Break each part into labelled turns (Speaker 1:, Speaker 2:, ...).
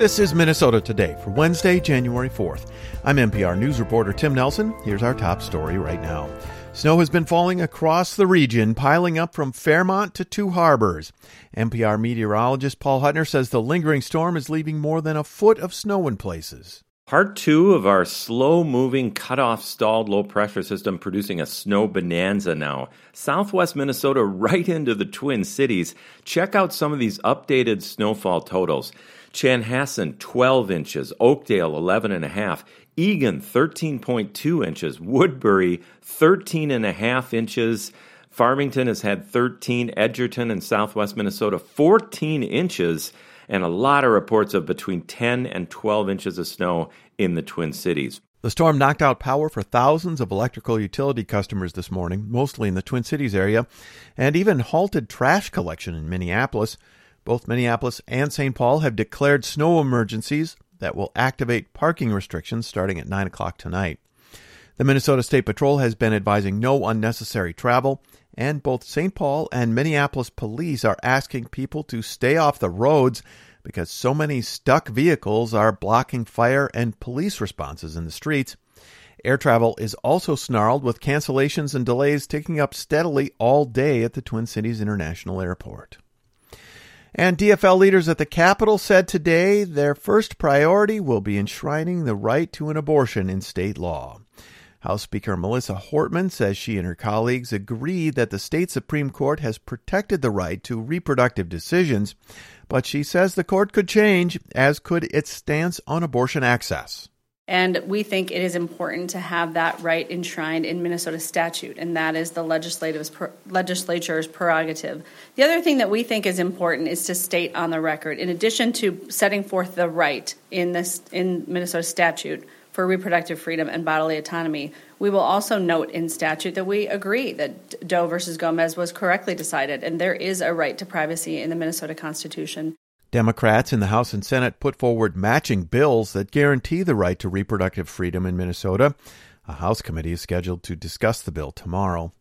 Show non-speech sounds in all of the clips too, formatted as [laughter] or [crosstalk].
Speaker 1: This is Minnesota Today for Wednesday, January 4th. I'm MPR News reporter Tim Nelson. Here's our top story right now. Snow has been falling across the region, piling up from Fairmont to Two Harbors. MPR meteorologist Paul Huttner says the lingering storm is leaving more than a foot of snow in places.
Speaker 2: Part two of our slow moving, cut off, stalled low pressure system producing a snow bonanza now. Southwest Minnesota [laughs] right into the Twin Cities. Check out some of these updated snowfall totals. Chanhassen 12 inches, Oakdale 11 and a half, Eagan 13.2 inches, Woodbury 13 and a half inches. Farmington has had 13, Edgerton and southwest Minnesota 14 inches, and a lot of reports of between 10 and 12 inches of snow in the Twin Cities.
Speaker 1: The storm knocked out power for thousands of electrical utility customers this morning, mostly in the Twin Cities area, and even halted trash collection in Minneapolis. Both Minneapolis and St. Paul have declared snow emergencies that will activate parking restrictions starting at 9 o'clock tonight. The Minnesota State Patrol has been advising no unnecessary travel, and both St. Paul and Minneapolis police are asking people to stay off the roads because so many stuck vehicles are blocking fire and police responses in the streets. Air travel is also snarled with cancellations and delays ticking up steadily all day at the Twin Cities International Airport. And DFL leaders at the Capitol said today their first priority will be enshrining the right to an abortion in state law. House Speaker Melissa Hortman says she and her colleagues agree that the state Supreme Court has protected the right to reproductive decisions, but she says the court could change, as could its stance on abortion access.
Speaker 3: And we think it is important to have that right enshrined in Minnesota statute, and that is the legislature's prerogative. The other thing that we think is important is to state on the record, in addition to setting forth the right in this in Minnesota statute for reproductive freedom and bodily autonomy, we will also note in statute that we agree that Doe versus Gomez was correctly decided, and there is a right to privacy in the Minnesota Constitution.
Speaker 1: Democrats in the House and Senate put forward matching bills that guarantee the right to reproductive freedom in Minnesota. A House committee is scheduled to discuss the bill tomorrow.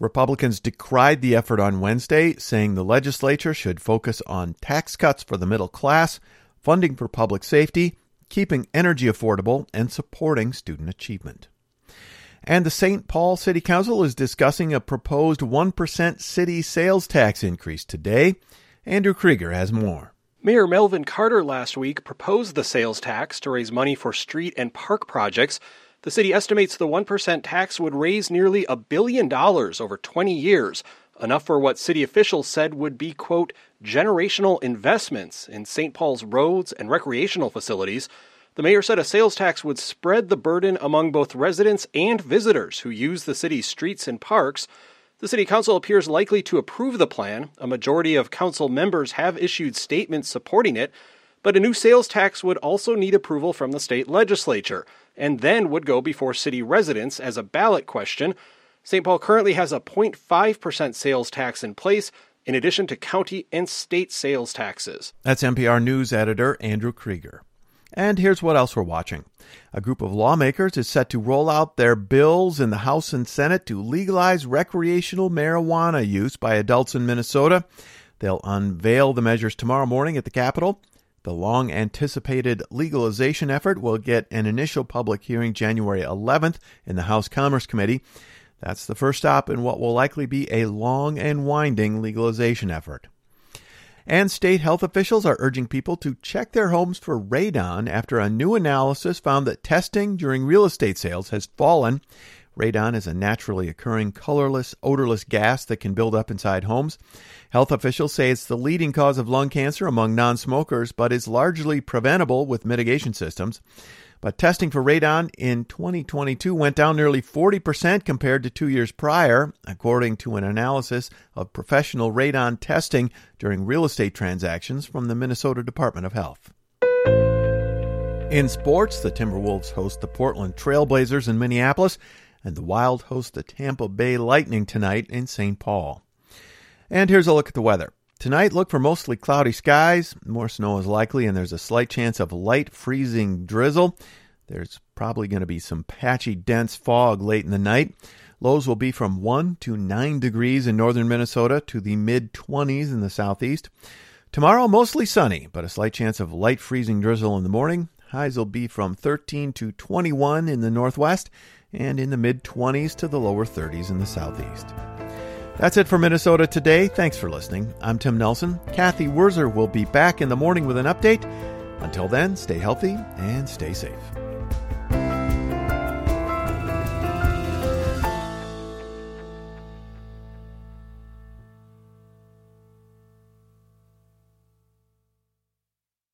Speaker 1: Republicans decried the effort on Wednesday, saying the legislature should focus on tax cuts for the middle class, funding for public safety, keeping energy affordable, and supporting student achievement. And the St. Paul City Council is discussing a proposed 1% city sales tax increase today. Andrew Krueger has more.
Speaker 4: Mayor Melvin Carter last week proposed the sales tax to raise money for street and park projects. The city estimates the 1% tax would raise nearly a billion dollars over 20 years, enough for what city officials said would be, quote, generational investments in St. Paul's roads and recreational facilities. The mayor said a sales tax would spread the burden among both residents and visitors who use the city's streets and parks. The City Council appears likely to approve the plan. A majority of council members have issued statements supporting it, but a new sales tax would also need approval from the state legislature and then would go before city residents as a ballot question. St. Paul currently has a 0.5% sales tax in place, in addition to county and state sales taxes.
Speaker 1: That's MPR News editor Andrew Krueger. And here's what else we're watching. A group of lawmakers is set to roll out their bills in the House and Senate to legalize recreational marijuana use by adults in Minnesota. They'll unveil the measures tomorrow morning at the Capitol. The long anticipated legalization effort will get an initial public hearing January 11th in the House Commerce Committee. That's the first stop in what will likely be a long and winding legalization effort. And state health officials are urging people to check their homes for radon after a new analysis found that testing during real estate sales has fallen. Radon is a naturally occurring colorless, odorless gas that can build up inside homes. Health officials say it's the leading cause of lung cancer among non smokers, but is largely preventable with mitigation systems. But testing for radon in 2022 went down nearly 40% compared to two years prior, according to an analysis of professional radon testing during real estate transactions from the Minnesota Department of Health. In sports, the Timberwolves host the Portland Trailblazers in Minneapolis, and the Wild host the Tampa Bay Lightning tonight in St. Paul. And here's a look at the weather. Tonight, look for mostly cloudy skies. More snow is likely, and there's a slight chance of light freezing drizzle. There's probably going to be some patchy, dense fog late in the night. Lows will be from 1 to 9 degrees in northern Minnesota to the mid 20s in the southeast. Tomorrow, mostly sunny, but a slight chance of light freezing drizzle in the morning. Highs will be from 13 to 21 in the northwest and in the mid 20s to the lower 30s in the southeast. That's it for Minnesota today. Thanks for listening. I'm Tim Nelson. Cathy Wurzer will be back in the morning with an update. Until then, stay healthy and stay safe.